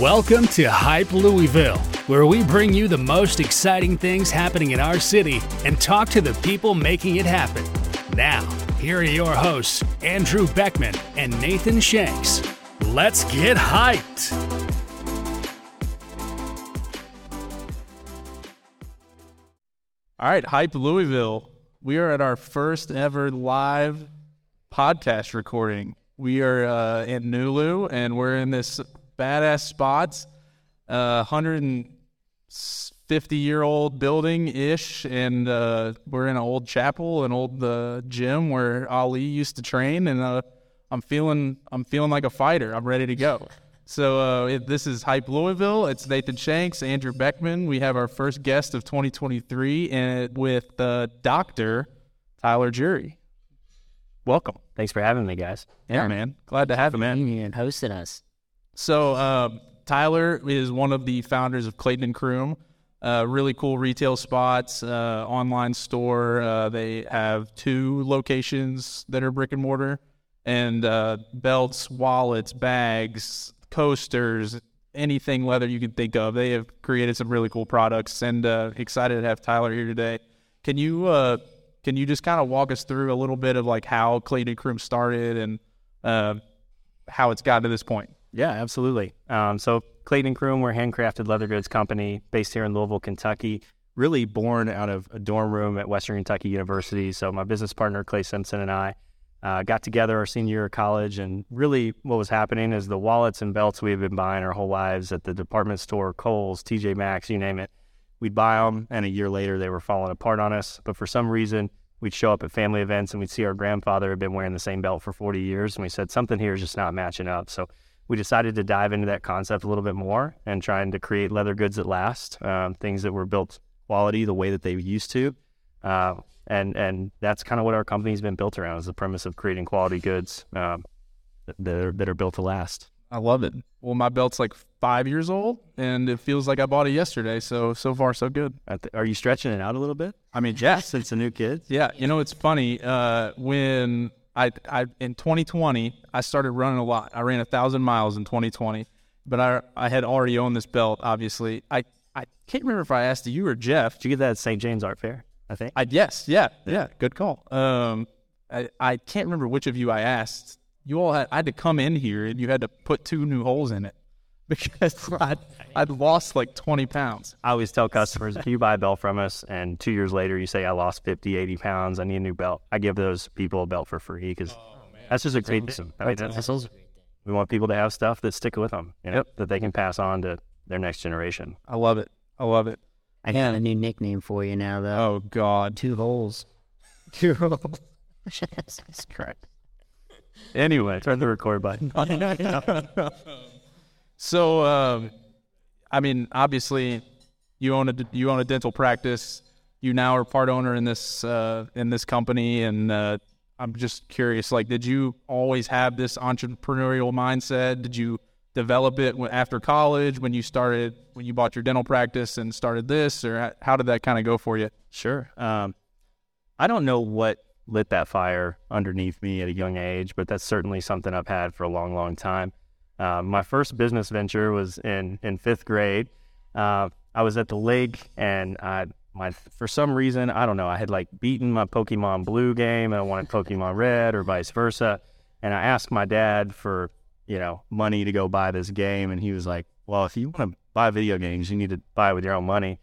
Welcome to Hype Louisville, where we bring you the most exciting things happening in our city and talk to the people making it happen. Now, here are your hosts, Andrew Beckman and Nathan Shanks. Let's get hyped! All right, Hype Louisville. We are at our first ever live podcast recording. We are uh, in Nulu and we're in this badass spot, uh, 150 year old building ish, and uh, we're in an old chapel, an old uh, gym where Ali used to train, and uh, I'm feeling I'm feeling like a fighter. I'm ready to go. So uh, if this is Hype Louisville. It's Nathan Shanks, Andrew Beckman. We have our first guest of 2023, and with uh, Doctor Tyler Jury. Welcome. Thanks for having me, guys. Yeah, man. Glad to have you, man. and hosting us. So um, Tyler is one of the founders of Clayton and Crume. Uh, really cool retail spots, uh, online store. Uh, they have two locations that are brick and mortar, and uh, belts, wallets, bags, coasters, anything leather you can think of. They have created some really cool products, and uh, excited to have Tyler here today. Can you can you just kind of walk us through a little bit of like how Clayton and Crume started and how it's gotten to this point? Yeah, absolutely. Um, so Clayton Crume, we're a handcrafted leather goods company based here in Louisville, Kentucky. Really born out of a dorm room at Western Kentucky University. So my business partner Clay Simpson and I uh, got together our senior year of college, and really what was happening is the wallets and belts we had been buying our whole lives at the department store, Kohl's, TJ Maxx, you name it. We'd buy them, and a year later they were falling apart on us. But for some reason, we'd show up at family events and we'd see our grandfather had been wearing the same belt for 40 years, and we said something here is just not matching up. So we decided to dive into that concept a little bit more and trying to create leather goods that last, um, things that were built quality the way that they used to. Uh, and and that's kind of what our company's been built around is the premise of creating quality goods um, that, are, that are built to last. I love it. Well, my belt's like five years old, and it feels like I bought it yesterday. So so far so good. Are you stretching it out a little bit? I mean, yes, since the new kids. Yeah, you know it's funny. Uh, when I, I in 2020 I started running a lot. I ran a thousand miles in 2020, but I I had already owned this belt. Obviously, I I can't remember if I asked you or Jeff. Did you get that at St. James Art Fair? I think. I yes, yeah, yeah. Good call. Um, I I can't remember which of you I asked. You all had I had to come in here and you had to put two new holes in it because I'd, I'd lost like 20 pounds. I always tell customers if you buy a belt from us and two years later you say, I lost 50, 80 pounds, I need a new belt, I give those people a belt for free because oh, that's just a great thing. I mean, that's, we want people to have stuff that stick with them, you know, yep. that they can pass on to their next generation. I love it. I love it. I got a new nickname for you now, though. Oh, God. Two holes. Two holes. That's correct. Anyway, turn the record button. So, um, I mean, obviously, you own a you own a dental practice. You now are part owner in this uh, in this company, and uh, I'm just curious. Like, did you always have this entrepreneurial mindset? Did you develop it after college when you started when you bought your dental practice and started this, or how did that kind of go for you? Sure. Um, I don't know what lit that fire underneath me at a young age, but that's certainly something I've had for a long, long time. Uh, my first business venture was in, in fifth grade. Uh, I was at the lake and I, my, for some reason, I don't know, I had like beaten my Pokemon Blue game and I wanted Pokemon Red or vice versa. And I asked my dad for, you know, money to go buy this game. And he was like, well, if you want to buy video games, you need to buy it with your own money.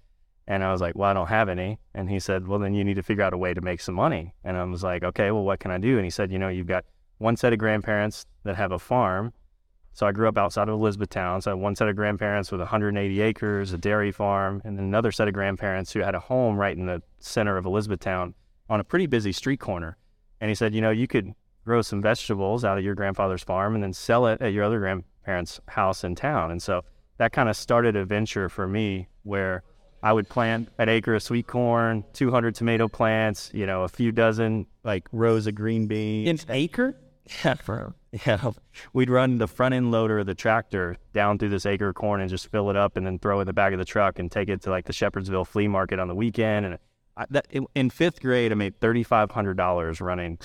And I was like, well, I don't have any. And he said, well, then you need to figure out a way to make some money. And I was like, okay, well, what can I do? And he said, you know, you've got one set of grandparents that have a farm so I grew up outside of Elizabethtown. So I had one set of grandparents with 180 acres, a dairy farm, and then another set of grandparents who had a home right in the center of Elizabethtown on a pretty busy street corner. And he said, you know, you could grow some vegetables out of your grandfather's farm and then sell it at your other grandparents' house in town. And so that kind of started a venture for me where I would plant an acre of sweet corn, 200 tomato plants, you know, a few dozen like rows of green beans. An acre? Yeah, for, yeah. We'd run the front end loader of the tractor down through this acre of corn and just fill it up and then throw it in the back of the truck and take it to like the Shepherdsville flea market on the weekend. And I, that, in fifth grade, I made thirty five hundred dollars running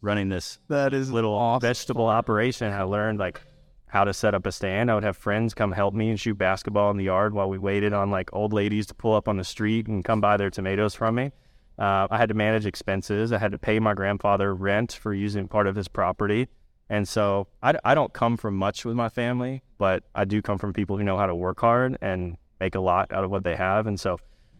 running this that is little awesome. vegetable operation. I learned like how to set up a stand. I would have friends come help me and shoot basketball in the yard while we waited on like old ladies to pull up on the street and come buy their tomatoes from me. Uh, I had to manage expenses. I had to pay my grandfather rent for using part of his property. And so I, I don't come from much with my family, but I do come from people who know how to work hard and make a lot out of what they have. And so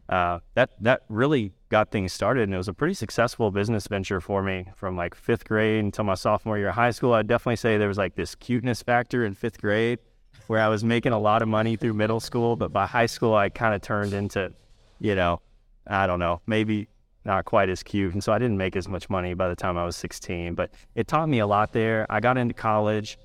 uh, that that really got things started, and it was a pretty successful business venture for me from like fifth grade until my sophomore year of high school. I'd definitely say there was like this cuteness factor in fifth grade, where I was making a lot of money through middle school, but by high school I kind of turned into, you know, I don't know, maybe not quite as cute, and so I didn't make as much money by the time I was 16. But it taught me a lot there. I got into college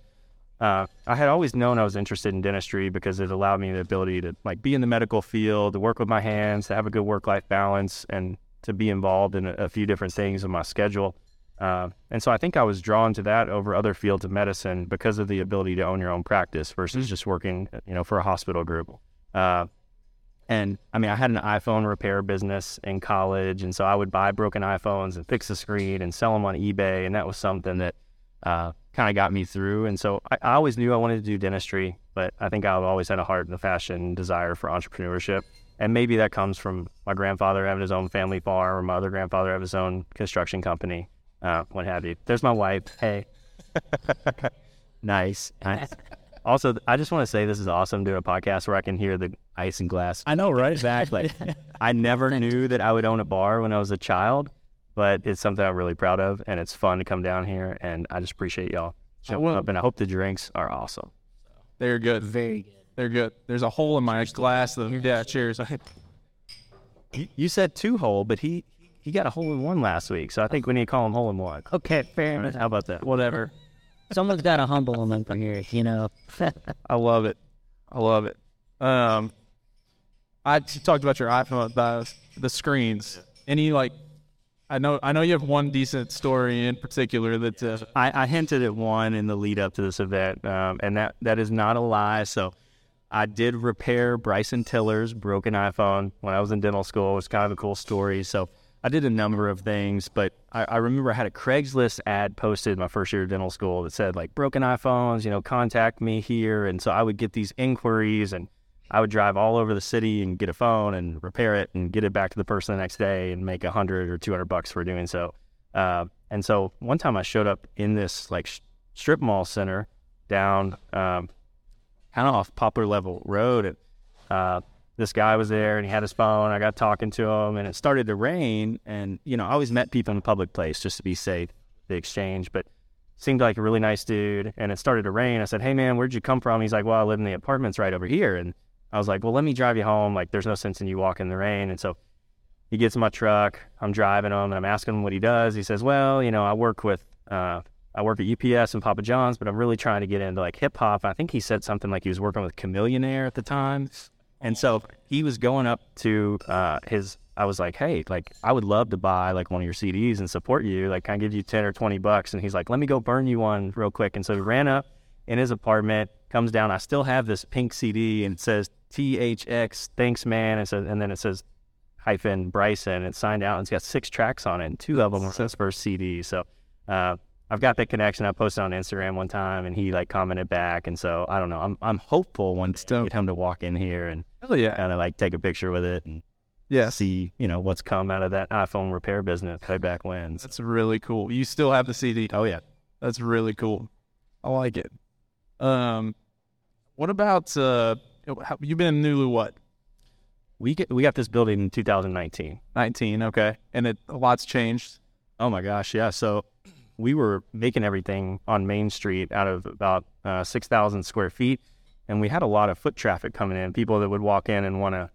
uh, I had always known I was interested in dentistry because it allowed me the ability to like be in the medical field, to work with my hands, to have a good work-life balance, and to be involved in a, a few different things in my schedule. Uh, and so I think I was drawn to that over other fields of medicine because of the ability to own your own practice versus just working, you know, for a hospital group. Uh, and I mean, I had an iPhone repair business in college, and so I would buy broken iPhones and fix the screen and sell them on eBay, and that was something that uh, kind of got me through. And so I, I, always knew I wanted to do dentistry, but I think I've always had a heart and a fashion desire for entrepreneurship. And maybe that comes from my grandfather having his own family farm or my other grandfather having his own construction company, uh, what have you. There's my wife. Hey. nice. nice. Also, I just want to say this is awesome doing a podcast where I can hear the ice and glass. I know, right? Exactly. I never knew that I would own a bar when I was a child but it's something I'm really proud of, and it's fun to come down here. And I just appreciate y'all showing up, and I hope the drinks are awesome. They're good. Very good. They're good. There's a hole in my glass. Of, yeah, cheers. you said two hole, but he he got a hole in one last week, so I think we need to call him hole in one. Okay, fair enough. How about that? Whatever. Someone's got to humble him from here, you know. I love it. I love it. Um, I talked about your iPhone, the, the screens. Any like I know I know you have one decent story in particular that uh, I, I, hinted at one in the lead up to this event, um, and that that is not a lie. So I did repair Bryson Tiller's broken iPhone when I was in dental school. It was kind of a cool story. So I did a number of things, but I, I remember I had a Craigslist ad posted my first year of dental school that said like broken iPhones, you know, contact me here, and so I would get these inquiries and I would drive all over the city and get a phone and repair it and get it back to the person the next day and make a hundred or two hundred bucks for doing so. Uh, and so one time I showed up in this like sh- strip mall center down um, kind of off Poplar Level Road, and uh, this guy was there and he had his phone. I got talking to him, and it started to rain. And you know, I always met people in a public place just to be safe, the exchange, but seemed like a really nice dude. And it started to rain. I said, "Hey man, where'd you come from?" He's like, "Well, I live in the apartments right over here." And I was like, well, let me drive you home. Like, there's no sense in you walking in the rain. And so he gets in my truck. I'm driving him and I'm asking him what he does. He says, well, you know, I work with, uh, I work at UPS and Papa John's, but I'm really trying to get into like hip hop. I think he said something like he was working with Chamillionaire at the time. And so he was going up to uh, his, I was like, hey, like, I would love to buy like one of your CDs and support you. Like, can I give you 10 or 20 bucks? And he's like, let me go burn you one real quick. And so he ran up in his apartment, comes down. I still have this pink CD and it says THX, thanks man. And, says, and then it says hyphen Bryson. It's signed out and it's got six tracks on it. And two of them are his first CD. So uh, I've got that connection. I posted on Instagram one time and he like commented back. And so I don't know. I'm I'm hopeful one day get him to walk in here and oh yeah, kind of like take a picture with it and yeah, see you know what's come out of that iPhone repair business way back when. That's really cool. You still have the CD? Oh yeah, that's really cool. I like it. Um, what about uh, you've been in Nulu? What? We get, we got this building in 2019. 19, okay, and it a lot's changed. Oh my gosh, yeah. So we were making everything on Main Street out of about uh, 6,000 square feet, and we had a lot of foot traffic coming in. People that would walk in and want to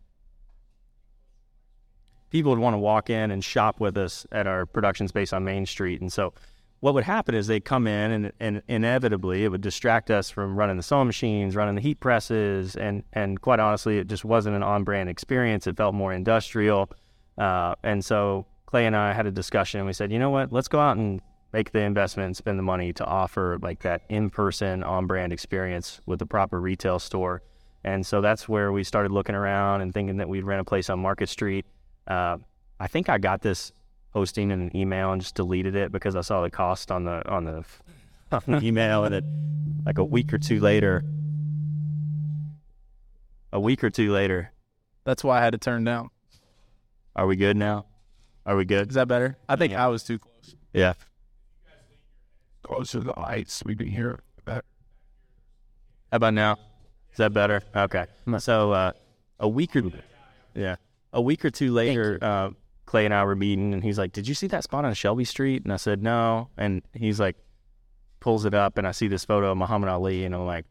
people would want to walk in and shop with us at our production space on Main Street, and so what would happen is they come in and, and inevitably it would distract us from running the sewing machines, running the heat presses, and and quite honestly, it just wasn't an on-brand experience. It felt more industrial, uh, and so Clay and I had a discussion. and We said, you know what, let's go out and make the investment and spend the money to offer like that in-person, on-brand experience with the proper retail store. And so that's where we started looking around and thinking that we'd rent a place on Market Street. Uh, I think I got this posting in an email and just deleted it because I saw the cost on the on the on email, and then like a week or two later, a week or two later, That's why I had to turn down. are we good now? Are we good? Is that better? I think Yeah. I was too close. Yeah. Closer to the lights, we can hear better. How about now? Is that better? Okay. So uh, a week or yeah, a week or two later, uh, Clay and I were meeting, and he's like, "Did you see that spot on Shelby Street?" And I said, "No." And he's like, pulls it up, and I see this photo of Muhammad Ali, and I'm like,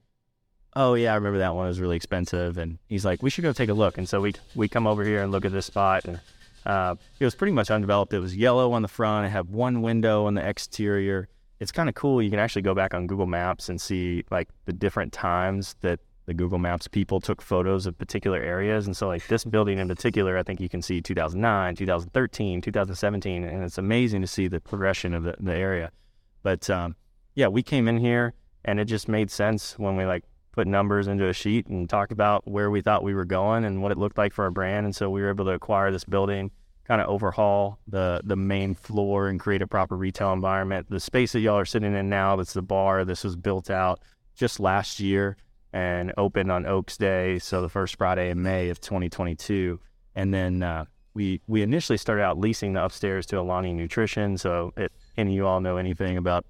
"Oh yeah, I remember that one. It was really expensive." And he's like, "We should go take a look." And so we we come over here and look at this spot, and uh, it was pretty much undeveloped. It was yellow on the front. It had one window on the exterior. It's kind of cool. You can actually go back on Google Maps and see like the different times that the Google Maps people took photos of particular areas. And so, like this building in particular, I think you can see 2009, 2013, 2017, and it's amazing to see the progression of the, the area. But um, yeah, we came in here and it just made sense when we like put numbers into a sheet and talked about where we thought we were going and what it looked like for our brand. And so we were able to acquire this building, kind of overhaul the the main floor and create a proper retail environment. The space that y'all are sitting in now, that's the bar. This was built out just last year and opened on Oaks Day, so the first Friday in May of 2022. And then uh, we we initially started out leasing the upstairs to Alani Nutrition. So if any of you all know anything about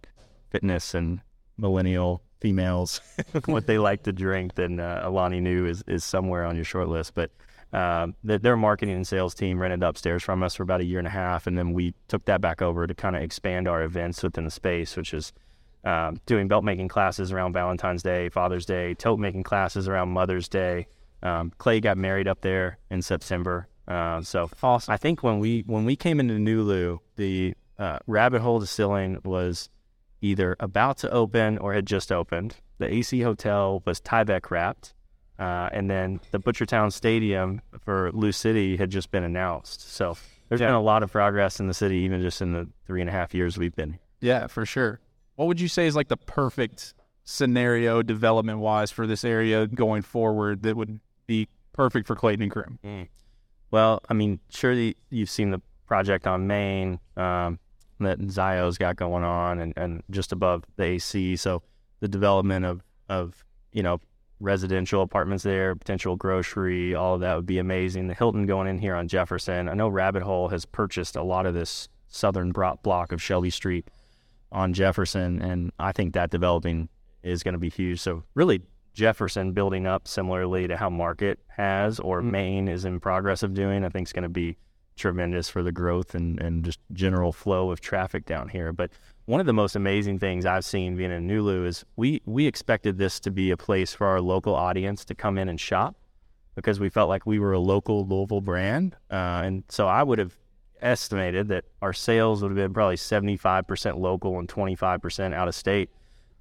fitness and millennial females, what they like to drink, then uh, Alani Nu is, is somewhere on your short list. But um, the, their marketing and sales team rented upstairs from us for about a year and a half, and then we took that back over to kind of expand our events within the space, which is um, doing belt making classes around Valentine's Day, Father's Day, tote making classes around Mother's Day. Um, Clay got married up there in September, uh, so Awesome. I think when we when we came into Nulu, the uh, Rabbit Hole Distilling was either about to open or had just opened. The AC Hotel was Tyvek wrapped, uh, and then the Butchertown Stadium for Lou City had just been announced. So there's Yeah. been a lot of progress in the city, even just in the three and a half years we've been. Yeah, for sure. What would you say is like the perfect scenario development wise for this area going forward that would be perfect for Clayton and Crume? Well, I mean, surely you've seen the project on Main um, that Zio's got going on, and, and just above the AC. So the development of of you know residential apartments there, potential grocery, all of that would be amazing. The Hilton going in here on Jefferson. I know Rabbit Hole has purchased a lot of this southern block of Shelby Street on Jefferson, and I think that developing is going to be huge. So really, Jefferson building up similarly to how Market has or mm. Main is in progress of doing, I think is going to be tremendous for the growth and, and just general flow of traffic down here. But one of the most amazing things I've seen being in Nulu is we we expected this to be a place for our local audience to come in and shop because we felt like we were a local Louisville brand, uh, and so I would have estimated that our sales would have been probably 75% local and 25% out of state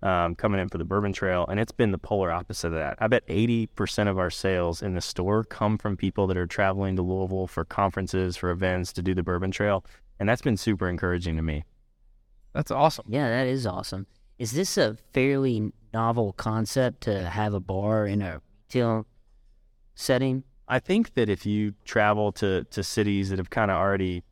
um, coming in for the Bourbon Trail, and it's been the polar opposite of that. I bet 80% of our sales in the store come from people that are traveling to Louisville for conferences, for events to do the Bourbon Trail, and that's been super encouraging to me. That's awesome. Yeah, that is awesome. Is this a fairly novel concept to have a bar in a retail setting? I think that if you travel to, to cities that have kind of already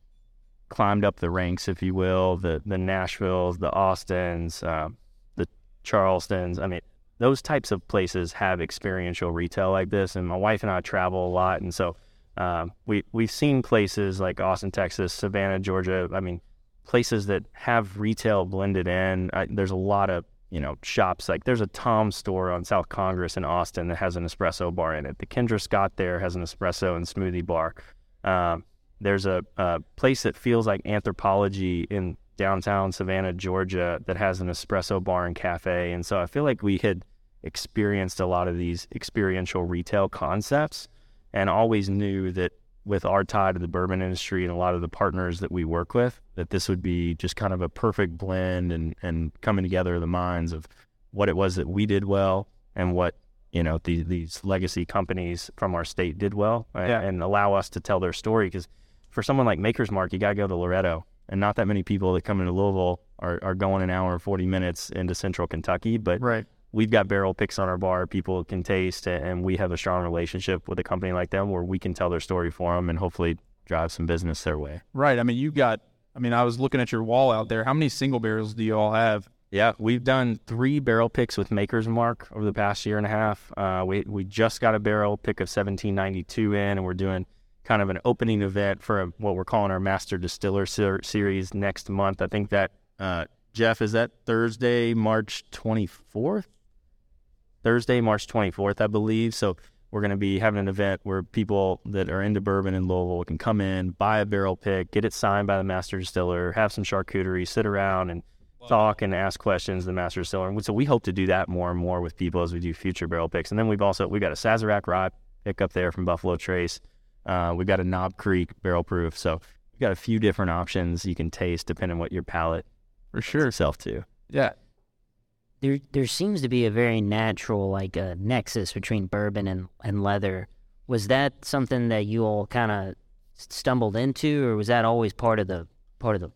climbed up the ranks, if you will, the the Nashvilles, the Austins, uh, the Charlestons, I mean, those types of places have experiential retail like this. And my wife and I travel a lot, and so um, we we've seen places like Austin, Texas, Savannah, Georgia. I mean, places that have retail blended in. I, there's a lot of you know shops like there's a Tom store on South Congress in Austin that has an espresso bar in it. The Kendra Scott there has an espresso and smoothie bar. Um, there's a, a place that feels like Anthropologie in downtown Savannah, Georgia, that has an espresso bar and cafe. And so I feel like we had experienced a lot of these experiential retail concepts and always knew that with our tie to the bourbon industry and a lot of the partners that we work with, that this would be just kind of a perfect blend and, and coming together of the minds of what it was that we did well and what you know the, these legacy companies from our state did well a- Yeah. and allow us to tell their story because for someone like Maker's Mark, you got to go to Loretto, and not that many people that come into Louisville are, are going an hour and 40 minutes into central Kentucky. But Right. We've got barrel picks on our bar people can taste, and we have a strong relationship with a company like them where we can tell their story for them and hopefully drive some business their way. Right. I mean, you got, I mean, I was looking at your wall out there. How many single barrels do you all have? Yeah, we've done three barrel picks with Maker's Mark over the past year and a half. Uh, we we just got a barrel pick of 1792 in, and we're doing kind of an opening event for a, what we're calling our Master Distiller ser- series next month. I think that uh, Jeff is that Thursday, March 24th. Thursday, March 24th, I believe. So we're going to be having an event where people that are into bourbon in Louisville can come in, buy a barrel pick, get it signed by the master distiller, have some charcuterie, sit around and talk and ask questions to the master distiller. And so we hope to do that more and more with people as we do future barrel picks. And then we've also we got a Sazerac rye pick up there from Buffalo Trace. Uh, we've got a Knob Creek barrel proof. So we've got a few different options you can taste depending on what your palate For sure. itself to. Yeah. There there seems to be a very natural like a nexus between bourbon and, and leather. Was that something that you all kind of stumbled into, or was that always part of the part of the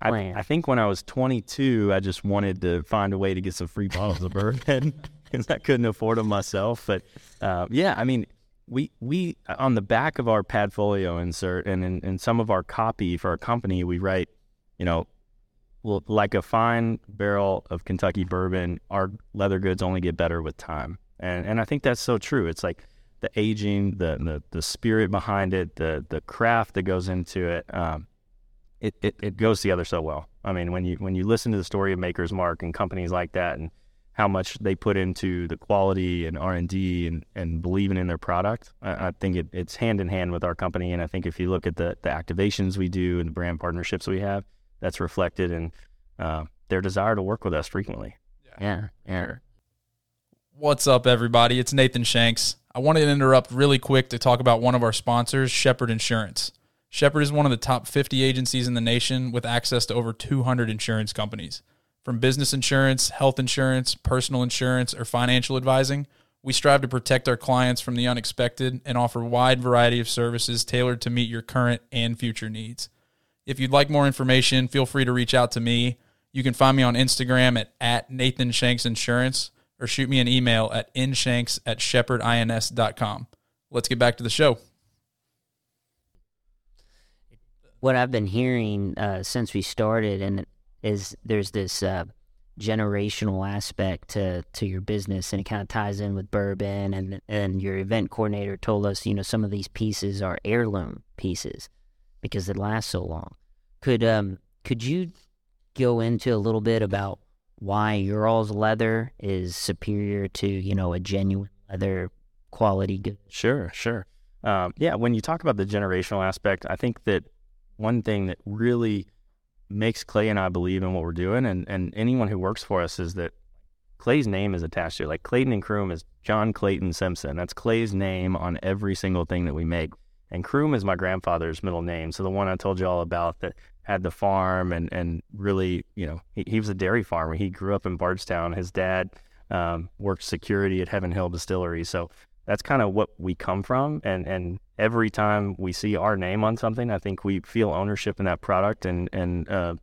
plan? I think when I was 22, I just wanted to find a way to get some free bottles of bourbon because I couldn't afford them myself. But uh, yeah, I mean, we we on the back of our Padfolio insert and in, in some of our copy for our company, we write, you know, like a fine barrel of Kentucky bourbon, our leather goods only get better with time, and and I think that's so true. It's like the aging, the the, the spirit behind it, the the craft that goes into it. Um, it, it, it goes together so well. I mean, when you when you listen to the story of Maker's Mark and companies like that, and how much they put into the quality and R and D and and believing in their product, I, I think it, it's hand in hand with our company. And I think if you look at the the activations we do and the brand partnerships we have, that's reflected in uh, their desire to work with us frequently. yeah yeah Yeah. What's up, everybody? It's Nathan Shanks. I wanted to interrupt really quick to talk about one of our sponsors, Shepherd Insurance. Shepherd is one of the top 50 agencies in the nation with access to over 200 insurance companies. From business insurance, health insurance, personal insurance, or financial advising, we strive to protect our clients from the unexpected and offer a wide variety of services tailored to meet your current and future needs. If you'd like more information, feel free to reach out to me. You can find me on Instagram at, at Nathan Shanks Insurance or shoot me an email at inshanks at shepherdins.com. Let's get back to the show. what I've been hearing uh, since we started, and is there's this uh, generational aspect to to your business, and it kind of ties in with bourbon. And and your event coordinator told us, you know, some of these pieces are heirloom pieces because it lasts so long. Could um could you go into a little bit about why your all's leather is superior to you know a genuine leather quality good? Sure, sure. Um, yeah, when you talk about the generational aspect, I think that one thing that really makes Clay and I believe in what we're doing, and, and anyone who works for us, is that Clay's name is attached to it. Like Clayton and Crume is John Clayton Simpson. That's Clay's name on every single thing that we make. And Crume is my grandfather's middle name. So the one I told you all about that had the farm and, and really, you know, he, he was a dairy farmer. He grew up in Bardstown. His dad um, worked security at Heaven Hill Distillery. So that's kind of what we come from. And, and every time we see our name on something, I think we feel ownership in that product and, and uh,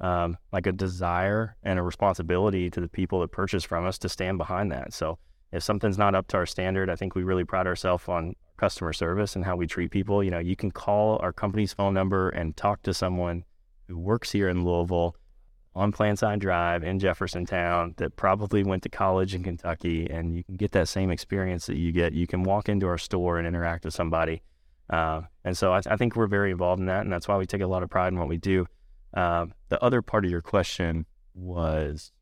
um, like a desire and a responsibility to the people that purchase from us to stand behind that. So if something's not up to our standard, I think we really pride ourselves on customer service and how we treat people. You know, you can call our company's phone number and talk to someone who works here in Louisville on Plantside Drive in Jeffersontown that probably went to college in Kentucky, and you can get that same experience that you get. You can walk into our store and interact with somebody. Uh, and so I, I, think we're very involved in that, and that's why we take a lot of pride in what we do. Uh, the other part of your question was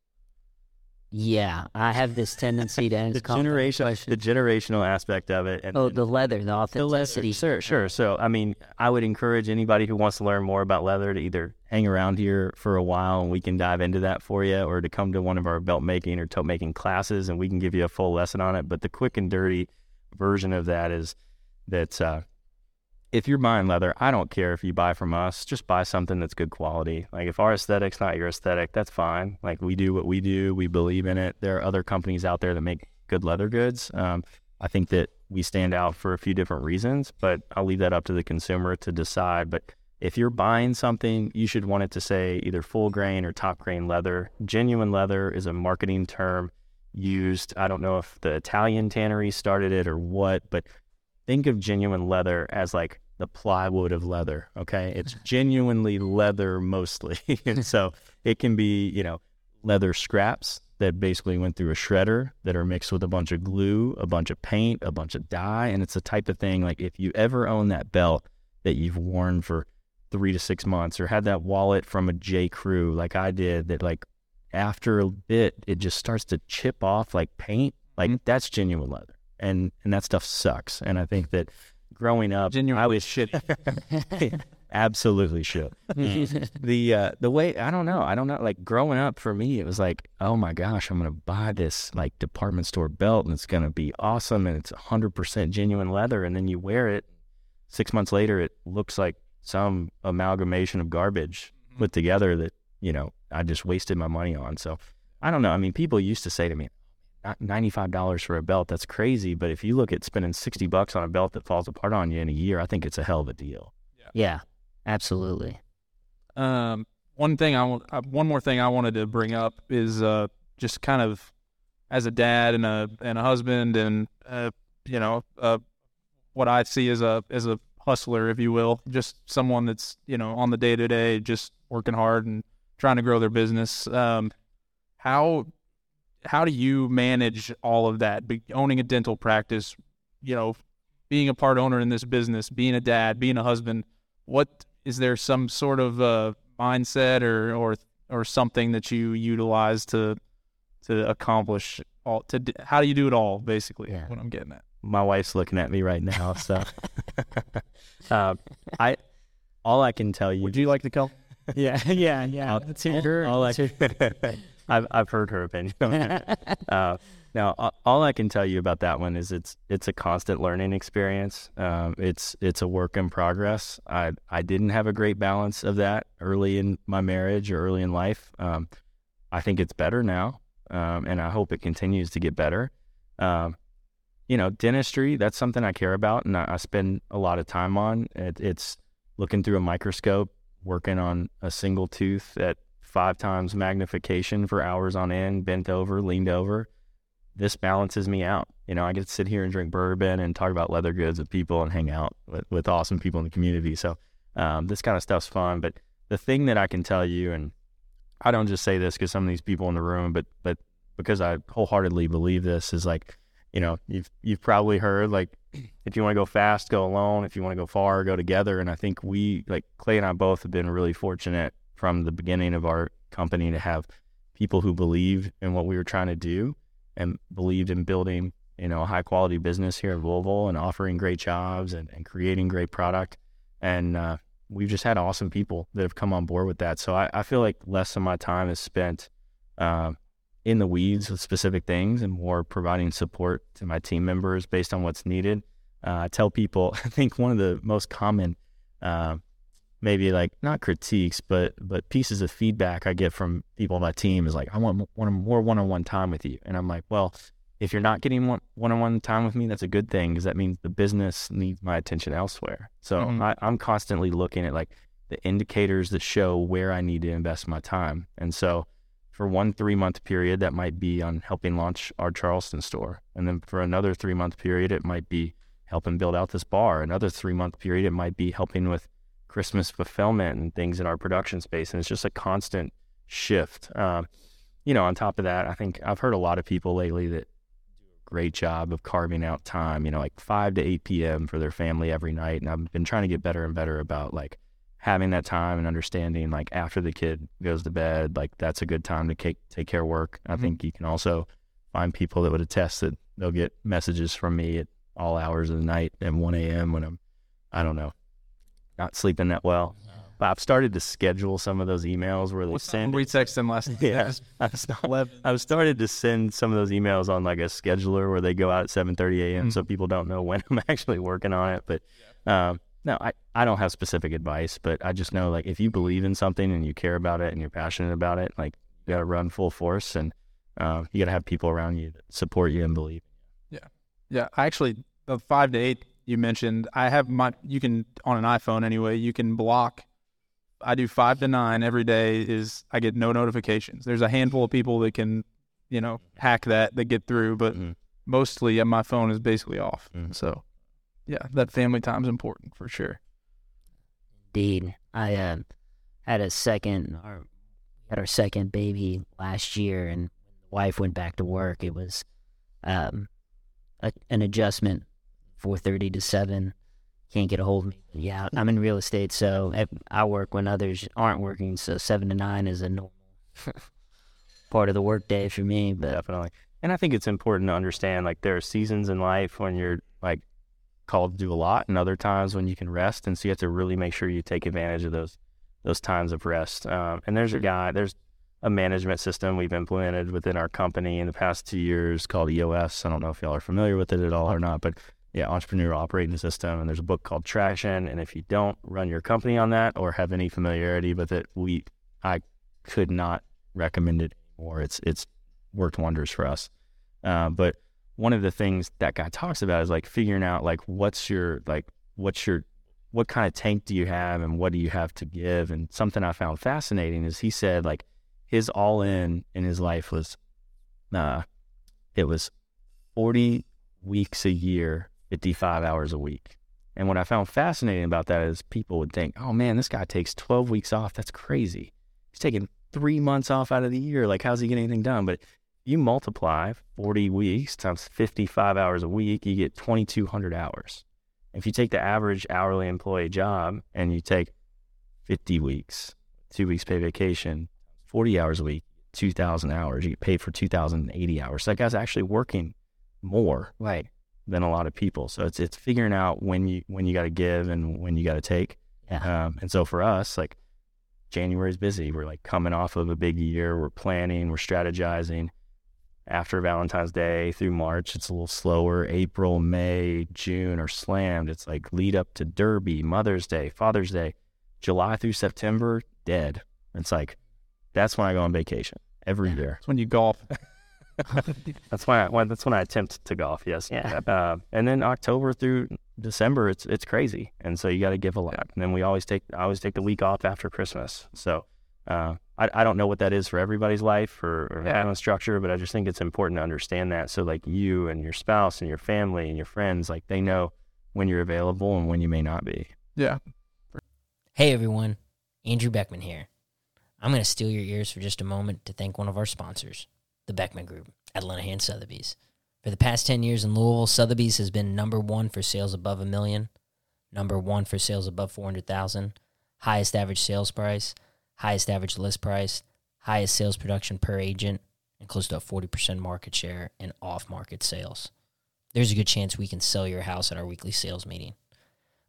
Yeah, I have this tendency to the generation, the generational aspect of it. And, Oh, the leather, the the leather. authenticity. Sure, sure. So, I mean, I would encourage anybody who wants to learn more about leather to either hang around here for a while and we can dive into that for you, or to come to one of our belt making or tote making classes and we can give you a full lesson on it. But the quick and dirty version of that is that uh, if you're buying leather, I don't care if you buy from us, just buy something that's good quality. Like if our aesthetic's not your aesthetic, that's fine. Like we do what we do, we believe in it. There are other companies out there that make good leather goods. Um, I think that we stand out for a few different reasons, but I'll leave that up to the consumer to decide. But if you're buying something, you should want it to say either full grain or top grain leather. Genuine leather is a marketing term used. I don't know if the Italian tannery started it or what, but think of genuine leather as like the plywood of leather. Okay. It's genuinely leather mostly. and so it can be, you know, leather scraps that basically went through a shredder that are mixed with a bunch of glue, a bunch of paint, a bunch of dye, and it's the type of thing like if you ever own that belt that you've worn for three to six months or had that wallet from a J Crew like I did that like after a bit it just starts to chip off like paint like Mm-hmm. that's genuine leather and and that stuff sucks. And I think that growing up Genuine I was shitty. absolutely should the uh the way I don't know. I don't know. Like growing up for me it was like oh my gosh I'm gonna buy this like department store belt and it's gonna be awesome and it's 100% genuine leather. And then you wear it six months later it looks like some amalgamation of garbage put together that you know I just wasted my money on. So I don't know. I mean people used to say to me "Not $95 for a belt that's crazy but if you look at spending 60 bucks on a belt that falls apart on you in a year I think it's a hell of a deal yeah, absolutely. Um, one thing I want, uh, one more thing I wanted to bring up is uh, just kind of as a dad and a and a husband and uh, you know uh, what I see as a as a hustler, if you will, just someone that's you know on the day to day, just working hard and trying to grow their business. Um, how how do you manage all of that? Be, owning a dental practice, you know, being a part owner in this business, being a dad, being a husband. What is there some sort of uh, mindset or or or something that you utilize to to accomplish all? To d- how do you do it all? Basically, Yeah. what I'm getting at. my wife's looking at me right now so uh, I all I can tell you Would you like to come? Yeah, yeah, yeah. I'll- all I, I've I've heard her opinion. uh, now, all I can tell you about that one is it's it's a constant learning experience. Um, it's it's a work in progress. I I didn't have a great balance of that early in my marriage or early in life. Um, I think it's better now, um, and I hope it continues to get better. Um, you know, dentistry that's something I care about, and I, I spend a lot of time on. It, it's looking through a microscope, working on a single tooth at five times magnification for hours on end, bent over, leaned over. This balances me out. You know, I get to sit here and drink bourbon and talk about leather goods with people and hang out with, with awesome people in the community. So um, this kind of stuff's fun. But the thing that I can tell you, and I don't just say this because some of these people in the room, but but because I wholeheartedly believe this is like, you know, you've you've probably heard like if you want to go fast, go alone. If you want to go far, go together. And I think we, like Clay and I both have been really fortunate from the beginning of our company to have people who believe in what we were trying to do and believed in building, you know, a high quality business here in Louisville and offering great jobs and, and creating great product. And uh, we've just had awesome people that have come on board with that. So I, I feel like less of my time is spent um, in the weeds with specific things and more providing support to my team members based on what's needed. Uh, I tell people, I think one of the most common, uh, maybe like not critiques, but but pieces of feedback I get from people on my team is like, I want one more one-on-one time with you, and I'm like, well, if you're not getting one one-on-one time with me, that's a good thing because that means the business needs my attention elsewhere. So Mhm. I, I'm constantly looking at like the indicators that show where I need to invest my time, and so for one three month period, that might be on helping launch our Charleston store. And then for another three month period, it might be helping build out this bar. Another three month period, it might be helping with Christmas fulfillment and things in our production space. And it's just a constant shift. Um, you know, on top of that, I think I've heard a lot of people lately that do a great job of carving out time, you know, like 5 to 8 p.m. for their family every night. And I've been trying to get better and better about like having that time and understanding like after the kid goes to bed, like that's a good time to take take care of work. I Mhm. think you can also find people that would attest that they'll get messages from me at all hours of the night and 1 a.m. when I'm, I don't know, not sleeping that well. But I've started to schedule some of those emails where they send. we text them last night? Yeah, I've, I've started to send some of those emails on like a scheduler where they go out at 7:30 a.m. Mm. so people don't know when I'm actually working on it. But um, no, I, I don't have specific advice, but I just know like if you believe in something and you care about it and you're passionate about it, like you got to run full force and uh, you got to have people around you that support you and believe. Yeah, yeah, I actually the five to eight you mentioned. I have my you can on an iPhone anyway. You can block. I do five to nine every day. Is I get no notifications. There's a handful of people that can, you know, hack that that get through, but Mhm. mostly my phone is basically off. Mhm. So, yeah, that family time's important for sure. Indeed. I uh, had a second, or had our second baby last year, and the wife went back to work. It was um, a, an adjustment, four thirty to seven. Can't get a hold of me. Yeah, I'm in real estate, so I- I work when others aren't working. So seven to nine is a normal part of the workday for me. But Definitely. And I think it's important to understand like there are seasons in life when you're like called to do a lot and other times when you can rest. And so you have to really make sure you take advantage of those those times of rest. Um, and there's a guy, there's a management system we've implemented within our company in the past two years called EOS. I don't know if y'all are familiar with it at all or not, but yeah, entrepreneurial operating system. And there's a book called Traction. And if you don't run your company on that or have any familiarity with it, we I could not recommend it anymore. It's it's worked wonders for us. Uh, but one of the things that guy talks about is like figuring out like what's your like what's your what kind of tank do you have and what do you have to give and something i found fascinating is he said like his all in in his life was uh it was 40 weeks a year 55 hours a week. And what i found fascinating about that is people would think oh man this guy takes 12 weeks off. That's crazy. He's taking three months off out of the year. Like how's he getting anything done? But you multiply 40 weeks times 55 hours a week, you get 2,200 hours. If you take the average hourly employee job and you take 50 weeks, two weeks pay vacation, 40 hours a week, 2,000 hours, you get paid for 2,080 hours. So that guy's actually working more. Right, than a lot of people. So it's it's figuring out when you when you got to give and when you got to take. yeah, Um, and so for us, like January is busy. We're like coming off of a big year. We're planning. We're strategizing. After Valentine's Day through March, it's a little slower. April, May, June are slammed. It's like lead up to Derby, Mother's Day, Father's Day. July through September, dead. It's like that's when I go on vacation every year. It's when you golf. That's why. I, well, that's when I attempt to golf. Yes. Yeah. Uh, and then October through December, it's it's crazy, and so you got to give a lot. And then we always take I always take the week off after Christmas. So uh, I I don't know what that is for everybody's life or, or Yeah. family structure, but I just think it's important to understand that. So like you and your spouse and your family and your friends, like they know when you're available and when you may not be. Yeah. Hey everyone, Andrew Beckman here. I'm going to steal your ears for just a moment to thank one of our sponsors, the Beckman Group at Lenihan Sotheby's. For the past 10 years in Louisville, Sotheby's has been number one for sales above a million, number one for sales above 400,000, highest average sales price, highest average list price, highest sales production per agent, and close to a 40% market share in off market sales. There's a good chance we can sell your house at our weekly sales meeting.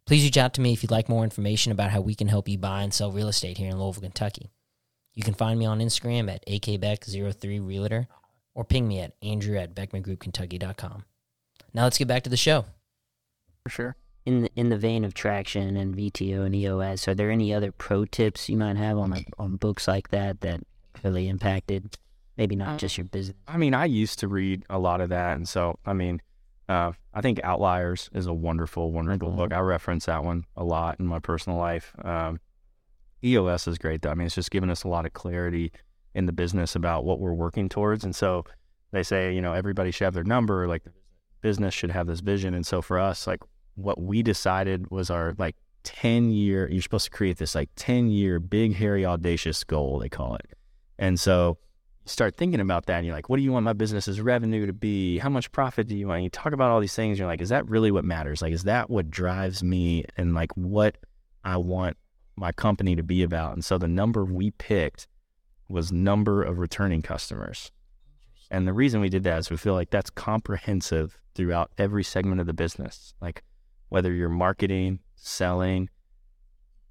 Please reach out to me if you'd like more information about how we can help you buy and sell real estate here in Louisville, Kentucky. You can find me on Instagram at akbeck03realtor or ping me at andrew at beckmangroupkentucky.com. Now let's get back to the show. For sure. in the, in the vein of traction and VTO and EOS, are there any other pro tips you might have on a, on books like that that really impacted? Maybe not just your business. I mean, I used to read a lot of that, and so I mean, uh, I think Outliers is a wonderful, wonderful book. I reference that one a lot in my personal life. Um, EOS is great, though. I mean, it's just given us a lot of clarity in the business about what we're working towards, and so they say, you know, everybody should have their number, like the business should have this vision, and so for us, like what we decided was our like 10 year you're supposed to create this like 10 year big hairy audacious goal they call it and so you start thinking about that and you're like, what do you want my business's revenue to be? How much profit do you want? And you talk about all these things. And you're like, is that really what matters? Like, is that what drives me and like what I want my company to be about? And so the number we picked was number of returning customers. And the reason we did that is we feel like that's comprehensive throughout every segment of the business. Like whether you're marketing, selling,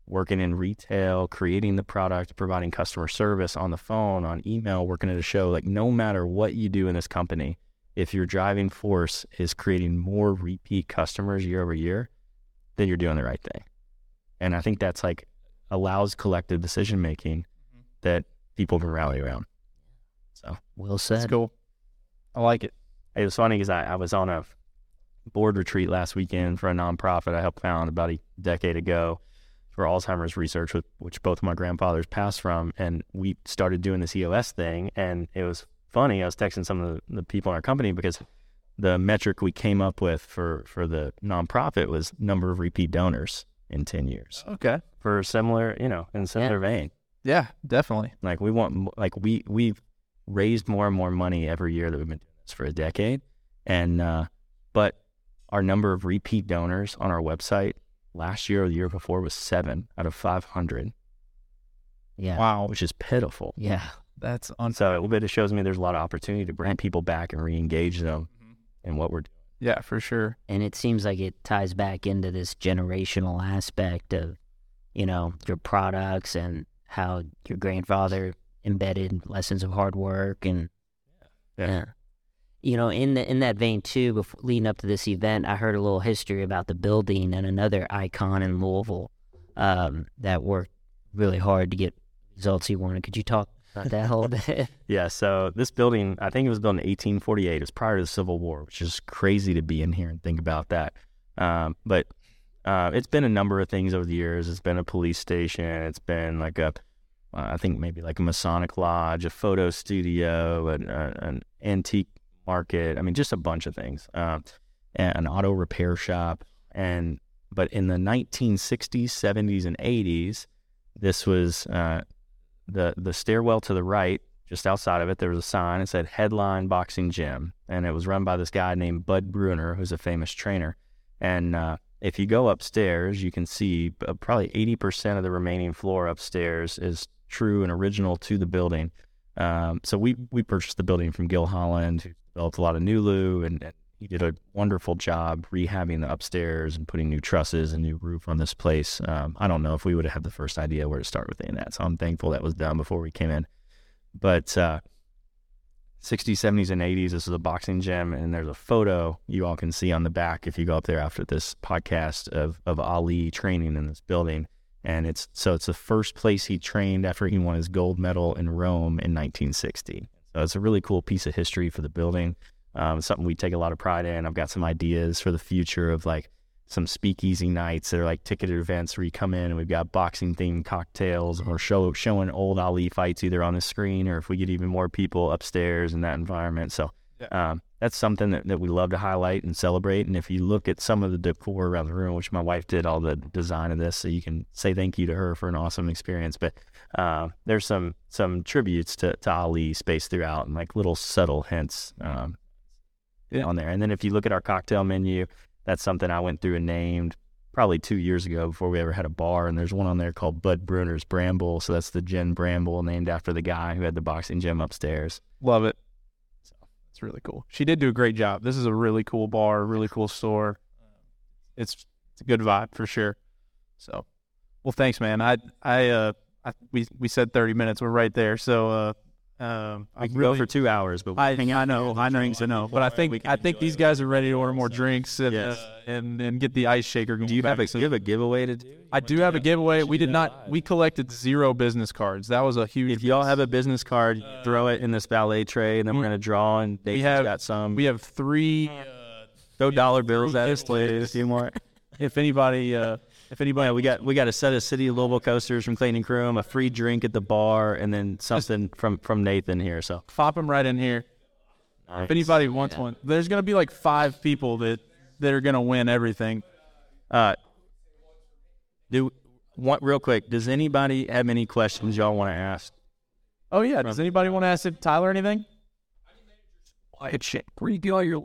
working in retail, creating the product, providing customer service on the phone, on email, working at a show, like no matter what you do in this company, if your driving force is creating more repeat customers year over year, then you're doing the right thing. And I think that's like allows collective decision making mm-hmm. that people can rally around. So Well That's said. cool. I like it. it was funny because I, I was on a board retreat last weekend for a nonprofit I helped found about a decade ago for Alzheimer's research, with, which both of my grandfathers passed from. And we started doing this EOS thing. And it was funny. I was texting some of the, the people in our company because the metric we came up with for, for the nonprofit was number of repeat donors in 10 years Okay. for similar, you know, in similar vein. Yeah, definitely. Like we want, like we we've raised more and more money every year that we've been doing this for a decade, and uh, but our number of repeat donors on our website last year or the year before was seven out of five hundred, Yeah. Wow, which is pitiful. Yeah. that's on. So but it shows me there's a lot of opportunity to bring people back and re-engage them in what we're doing. Yeah, for sure. And it seems like it ties back into this generational aspect of, you know, your products and how your grandfather embedded lessons of hard work and Yeah. yeah. You know, in the in that vein too, before leading up to this event, I heard a little history about the building and another icon in Louisville um, that worked really hard to get results he wanted. Could you talk about that little bit? Yeah, so this building, I think it was built in 1848. It's prior to the Civil War, which is crazy to be in here and think about that. Um, but uh, it's been a number of things over the years. It's been a police station. It's been like a, uh, I think maybe like a Masonic lodge, a photo studio, an, uh, an antique market. I mean, just a bunch of things. Um, an auto repair shop. And but in the 1960s, 70s, and 80s, this was uh, the the stairwell to the right just outside of it, there was a sign that said Headline Boxing Gym, and it was run by this guy named Bud Bruner, who's a famous trainer. And uh, if you go upstairs, you can see uh, probably 80% of the remaining floor upstairs is true and original to the building. Um, so we we purchased the building from Gil Holland, who developed a lot of Nulu, and, and he did a wonderful job rehabbing the upstairs and putting new trusses and new roof on this place. Um, I don't know if we would have had the first idea where to start with any of that, so I'm thankful that was done before we came in. But uh, 60s, 70s, and 80s, this is a boxing gym, and there's a photo you all can see on the back if you go up there after this podcast of, of Ali training in this building. And it's so it's the first place he trained after he won his gold medal in Rome in 1960. So it's a really cool piece of history for the building. Um, something we take a lot of pride in. I've got some ideas for the future of like some speakeasy nights that are like ticketed events where you come in and we've got boxing themed cocktails or show showing old Ali fights either on the screen or if we get even more people upstairs in that environment. So um, that's something that, that we love to highlight and celebrate. And if you look at some of the decor around the room, which my wife did all the design of this, so you can say thank you to her for an awesome experience. But uh, there's some some tributes to, to Ali spaced throughout and like little subtle hints um, Yeah. on there. And then if you look at our cocktail menu, that's something I went through and named probably two years ago before we ever had a bar. And there's one on there called Bud Bruner's Bramble. So that's the gin Bramble named after the guy who had the boxing gym upstairs. Love it. So It's really cool. She did do a great job. This is a really cool bar, really cool store. It's it's a good vibe for sure. So, well, thanks, man. I I uh I, we we said thirty minutes. We're right there. So uh um I We can really go for two hours, but I I know I know I know, but I think I think these guys are ready to order more drinks and Yes. uh, and and get the ice shaker. Going do you have a. So do you have a giveaway to do? I do have a giveaway. We did not. We collected zero business cards. That was a huge. If y'all have a business card, you throw it in this valet tray, and then we're gonna draw. And we have got some. we have three. throw dollar bills at us, please. A few more. If anybody, uh, if anybody, we got we got a set of City of Louisville coasters from Clayton and Crume, a free drink at the bar, and then something from from Nathan here. So pop them right in here. If anybody wants one, there's gonna be like five people that that are gonna win everything. Uh, do one real quick. Does anybody have any questions y'all want to ask? Oh yeah. Does anybody want to ask if Tyler anything? Quiet shit. Where do you get all your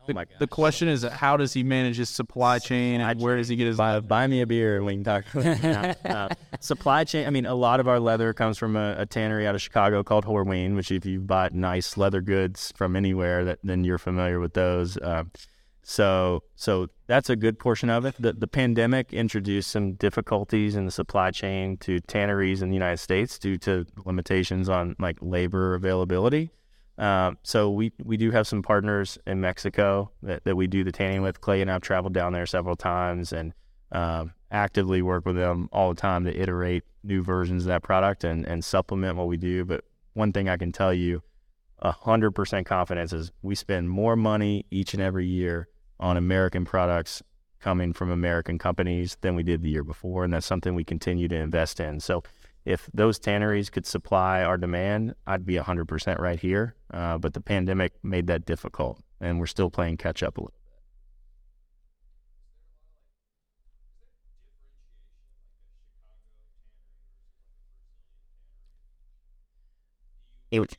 leather? Oh my The question is, how does he manage his supply chain and where does he get his? Buy, buy me a beer and we can talk. uh, supply chain. I mean, a lot of our leather comes from a, a tannery out of Chicago called Horween, which if you've bought nice leather goods from anywhere, that then you're familiar with those. Uh, so, so that's a good portion of it. The, the pandemic introduced some difficulties in the supply chain to tanneries in the United States due to limitations on like labor availability. Um, so we we do have some partners in Mexico that, that we do the tanning with. Clay and I've traveled down there several times and um, actively work with them all the time to iterate new versions of that product and, and supplement what we do. But one thing I can tell you, hundred percent confidence is we spend more money each and every year on American products coming from American companies than we did the year before, and that's something we continue to invest in. So if those tanneries could supply our demand, I'd be 100% right here. Uh, but the pandemic made that difficult, and we're still playing catch up a little. It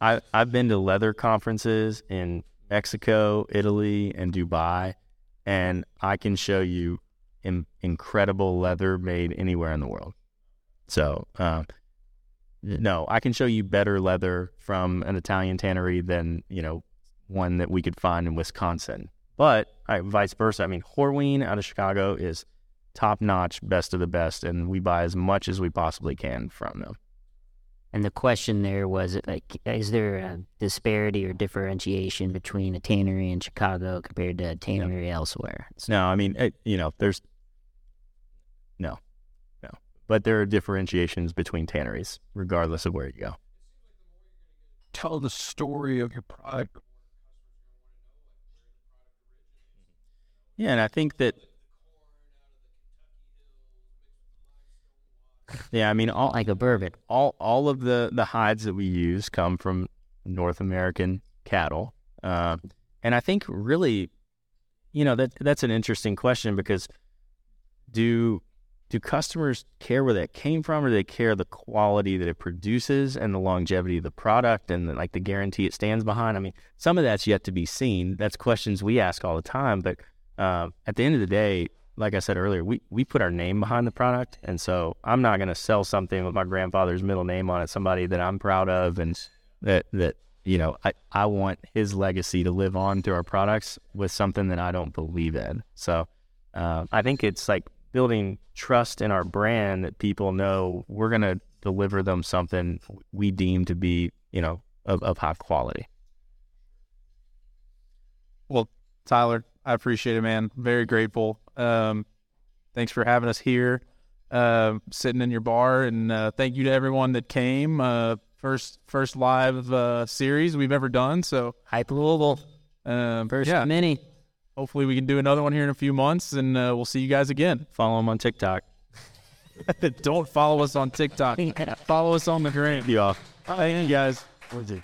I I've been to leather conferences in Mexico, Italy, and Dubai, and I can show you in, incredible leather made anywhere in the world. So, um, no, I can show you better leather from an Italian tannery than you know one that we could find in Wisconsin. But I, vice versa. I mean, Horween out of Chicago is top notch, best of the best, and we buy as much as we possibly can from them. and the question there was like, is there a disparity or differentiation between a tannery in Chicago compared to a tannery elsewhere? So, No, I mean, it, you know, there's but there are differentiations between tanneries, regardless of where you go. Tell the story of your product. Yeah, and I think that. Yeah, I mean, all like a bourbon. all all of the the hides that we use come from North American cattle, uh, and I think really, you know, that that's an interesting question because do do customers care where that came from, or do they care the quality that it produces and the longevity of the product and the, like the guarantee it stands behind? I mean, some of that's yet to be seen. That's questions we ask all the time, but uh, at the end of the day, like I said earlier, we, we put our name behind the product. And so I'm not going to sell something with my grandfather's middle name on it, somebody that I'm proud of and that, that you know, I, I want his legacy to live on through our products with something that I don't believe in. So uh, I think it's like building trust in our brand that people know we're going to deliver them something we deem to be, you know, of, of high quality. Well, Tyler, I appreciate it, man. Very grateful. Um, thanks for having us here, uh, sitting in your bar, and uh, thank you to everyone that came. Uh, first, first live uh, series we've ever done. So, Hype Louisville, um, first yeah, mini. Hopefully we can do another one here in a few months, and uh, we'll see you guys again. Follow them on TikTok. Don't follow us on TikTok. follow us on the gram. You off. Thank you guys. What's it?